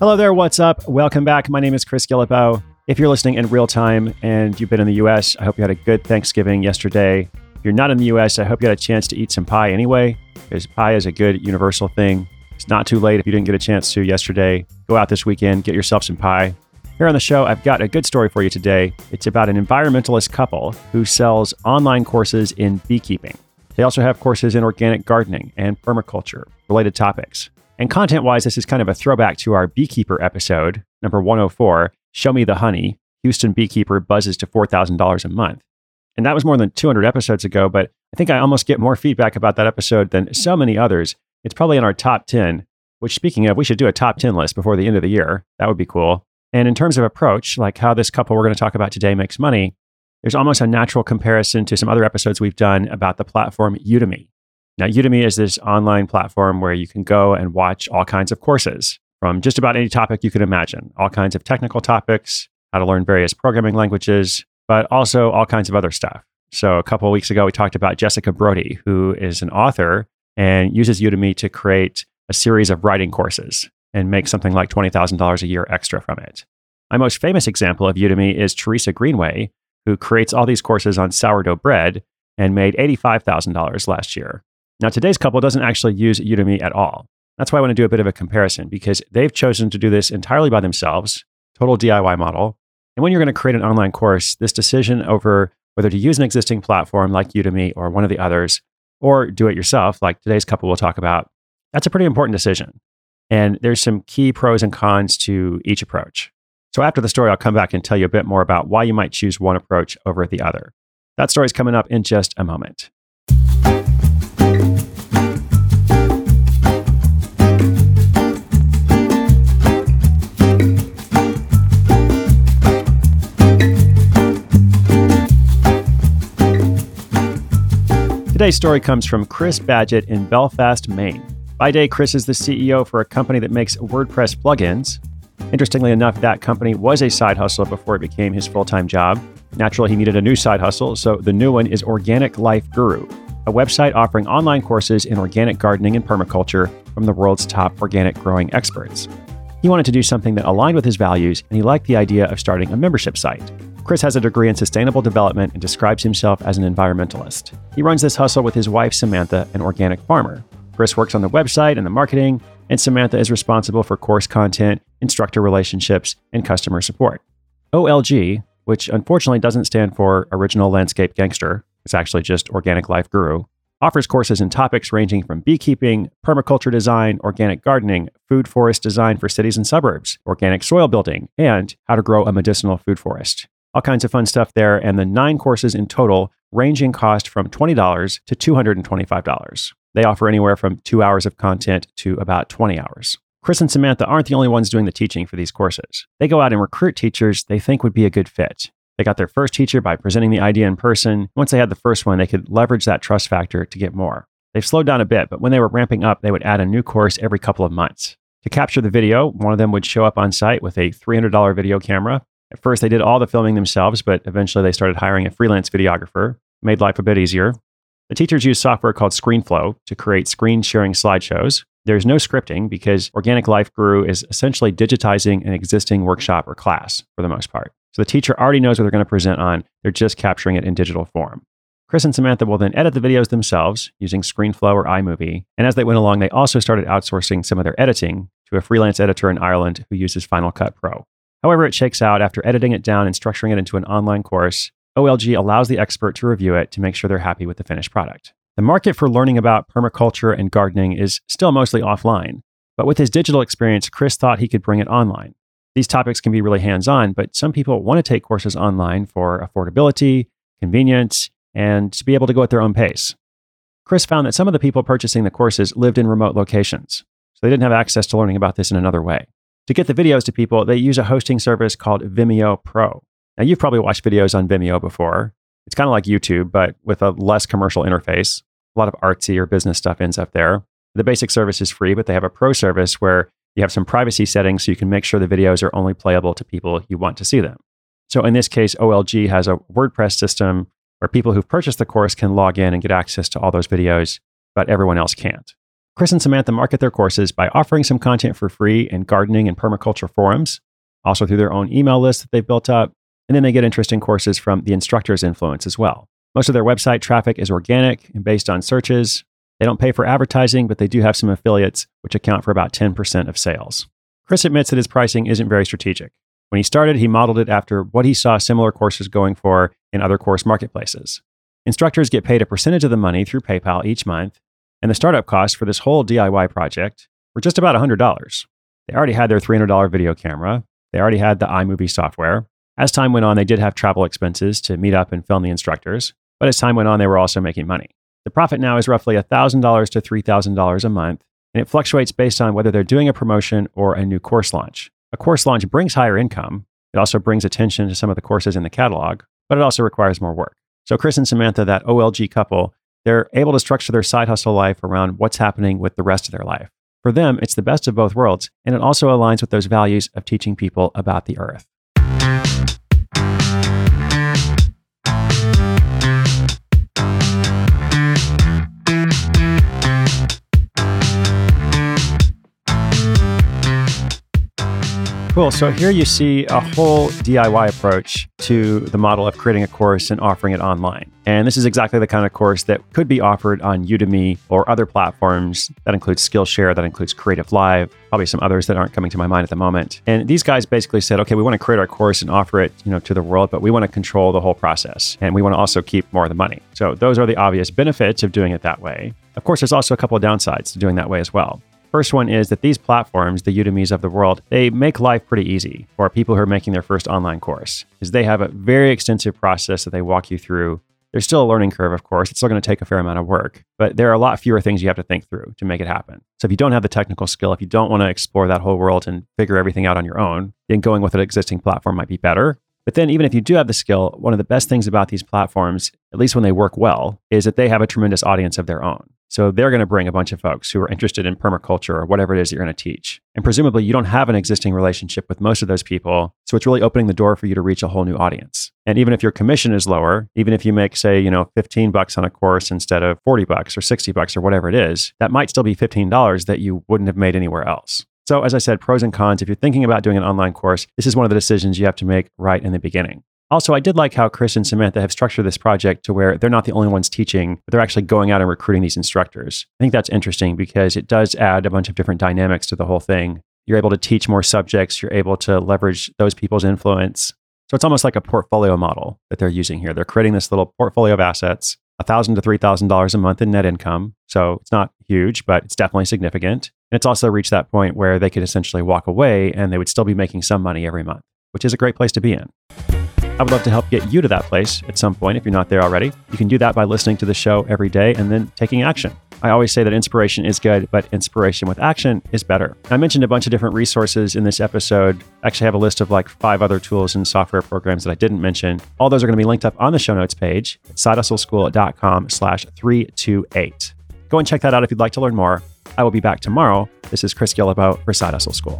Hello there, what's up? Welcome back. My name is Chris Guillebeau. If you're listening in real time and you've been in the US, I hope you had a good Thanksgiving yesterday. If you're not in the US, I hope you had a chance to eat some pie anyway, because pie is a good universal thing. It's not too late if you didn't get a chance to yesterday. Go out this weekend, get yourself some pie. Here on the show, I've got a good story for you today. It's about an environmentalist couple who sells online courses in beekeeping. They also have courses in organic gardening and permaculture related topics. And content wise, this is kind of a throwback to our beekeeper episode, number 104 Show Me the Honey. Houston beekeeper buzzes to $4,000 a month. And that was more than 200 episodes ago, but I think I almost get more feedback about that episode than so mm-hmm. many others. It's probably in our top 10, which, speaking of, we should do a top 10 list before the end of the year. That would be cool. And in terms of approach, like how this couple we're going to talk about today makes money, there's almost a natural comparison to some other episodes we've done about the platform Udemy. Now, Udemy is this online platform where you can go and watch all kinds of courses from just about any topic you can imagine, all kinds of technical topics, how to learn various programming languages, but also all kinds of other stuff. So, a couple of weeks ago, we talked about Jessica Brody, who is an author and uses Udemy to create a series of writing courses and make something like $20,000 a year extra from it. My most famous example of Udemy is Teresa Greenway, who creates all these courses on sourdough bread and made $85,000 last year. Now, today's couple doesn't actually use Udemy at all. That's why I want to do a bit of a comparison because they've chosen to do this entirely by themselves, total DIY model. And when you're going to create an online course, this decision over whether to use an existing platform like Udemy or one of the others, or do it yourself, like today's couple will talk about, that's a pretty important decision. And there's some key pros and cons to each approach. So after the story, I'll come back and tell you a bit more about why you might choose one approach over the other. That story is coming up in just a moment. Today's story comes from Chris Badgett in Belfast, Maine. By day, Chris is the CEO for a company that makes WordPress plugins. Interestingly enough, that company was a side hustle before it became his full time job. Naturally, he needed a new side hustle, so the new one is Organic Life Guru, a website offering online courses in organic gardening and permaculture from the world's top organic growing experts. He wanted to do something that aligned with his values, and he liked the idea of starting a membership site. Chris has a degree in sustainable development and describes himself as an environmentalist. He runs this hustle with his wife, Samantha, an organic farmer. Chris works on the website and the marketing, and Samantha is responsible for course content, instructor relationships, and customer support. OLG, which unfortunately doesn't stand for Original Landscape Gangster, it's actually just Organic Life Guru, offers courses in topics ranging from beekeeping, permaculture design, organic gardening, food forest design for cities and suburbs, organic soil building, and how to grow a medicinal food forest all kinds of fun stuff there. And the nine courses in total ranging cost from $20 to $225. They offer anywhere from two hours of content to about 20 hours. Chris and Samantha aren't the only ones doing the teaching for these courses. They go out and recruit teachers they think would be a good fit. They got their first teacher by presenting the idea in person. Once they had the first one, they could leverage that trust factor to get more. They've slowed down a bit, but when they were ramping up, they would add a new course every couple of months. To capture the video, one of them would show up on site with a $300 video camera at first, they did all the filming themselves, but eventually they started hiring a freelance videographer, made life a bit easier. The teachers use software called ScreenFlow to create screen sharing slideshows. There's no scripting because Organic Life Guru is essentially digitizing an existing workshop or class for the most part. So the teacher already knows what they're going to present on, they're just capturing it in digital form. Chris and Samantha will then edit the videos themselves using ScreenFlow or iMovie. And as they went along, they also started outsourcing some of their editing to a freelance editor in Ireland who uses Final Cut Pro. However, it shakes out after editing it down and structuring it into an online course. OLG allows the expert to review it to make sure they're happy with the finished product. The market for learning about permaculture and gardening is still mostly offline, but with his digital experience, Chris thought he could bring it online. These topics can be really hands on, but some people want to take courses online for affordability, convenience, and to be able to go at their own pace. Chris found that some of the people purchasing the courses lived in remote locations, so they didn't have access to learning about this in another way. To get the videos to people, they use a hosting service called Vimeo Pro. Now, you've probably watched videos on Vimeo before. It's kind of like YouTube, but with a less commercial interface. A lot of artsy or business stuff ends up there. The basic service is free, but they have a pro service where you have some privacy settings so you can make sure the videos are only playable to people you want to see them. So in this case, OLG has a WordPress system where people who've purchased the course can log in and get access to all those videos, but everyone else can't. Chris and Samantha market their courses by offering some content for free in gardening and permaculture forums, also through their own email list that they've built up, and then they get interesting courses from the instructor's influence as well. Most of their website traffic is organic and based on searches. They don't pay for advertising, but they do have some affiliates, which account for about 10% of sales. Chris admits that his pricing isn't very strategic. When he started, he modeled it after what he saw similar courses going for in other course marketplaces. Instructors get paid a percentage of the money through PayPal each month, and the startup costs for this whole DIY project were just about $100. They already had their $300 video camera, they already had the iMovie software. As time went on, they did have travel expenses to meet up and film the instructors, but as time went on, they were also making money. The profit now is roughly $1,000 to $3,000 a month, and it fluctuates based on whether they're doing a promotion or a new course launch. A course launch brings higher income. It also brings attention to some of the courses in the catalog, but it also requires more work. So, Chris and Samantha, that OLG couple, they're able to structure their side hustle life around what's happening with the rest of their life. For them, it's the best of both worlds, and it also aligns with those values of teaching people about the earth. Cool. So here you see a whole DIY approach to the model of creating a course and offering it online. And this is exactly the kind of course that could be offered on Udemy or other platforms. That includes Skillshare, that includes Creative Live, probably some others that aren't coming to my mind at the moment. And these guys basically said, okay, we want to create our course and offer it, you know, to the world, but we want to control the whole process and we want to also keep more of the money. So those are the obvious benefits of doing it that way. Of course, there's also a couple of downsides to doing that way as well. First one is that these platforms, the Udemy's of the world, they make life pretty easy for people who are making their first online course, because they have a very extensive process that they walk you through. There's still a learning curve, of course. It's still going to take a fair amount of work, but there are a lot fewer things you have to think through to make it happen. So if you don't have the technical skill, if you don't want to explore that whole world and figure everything out on your own, then going with an existing platform might be better. But then, even if you do have the skill, one of the best things about these platforms, at least when they work well, is that they have a tremendous audience of their own. So they're going to bring a bunch of folks who are interested in permaculture or whatever it is that you're going to teach. And presumably, you don't have an existing relationship with most of those people. So it's really opening the door for you to reach a whole new audience. And even if your commission is lower, even if you make, say, you know, 15 bucks on a course instead of 40 bucks or 60 bucks or whatever it is, that might still be $15 that you wouldn't have made anywhere else. So, as I said, pros and cons. If you're thinking about doing an online course, this is one of the decisions you have to make right in the beginning. Also, I did like how Chris and Samantha have structured this project to where they're not the only ones teaching, but they're actually going out and recruiting these instructors. I think that's interesting because it does add a bunch of different dynamics to the whole thing. You're able to teach more subjects, you're able to leverage those people's influence. So it's almost like a portfolio model that they're using here. They're creating this little portfolio of assets 1,000 to $3,000 a month in net income. So it's not huge, but it's definitely significant. And it's also reached that point where they could essentially walk away and they would still be making some money every month, which is a great place to be in. I would love to help get you to that place at some point if you're not there already. You can do that by listening to the show every day and then taking action. I always say that inspiration is good, but inspiration with action is better. I mentioned a bunch of different resources in this episode. I actually have a list of like five other tools and software programs that I didn't mention. All those are going to be linked up on the show notes page at sidehustleschool.com slash 328. Go and check that out if you'd like to learn more. I will be back tomorrow. This is Chris Guillebeau for Side Hustle School.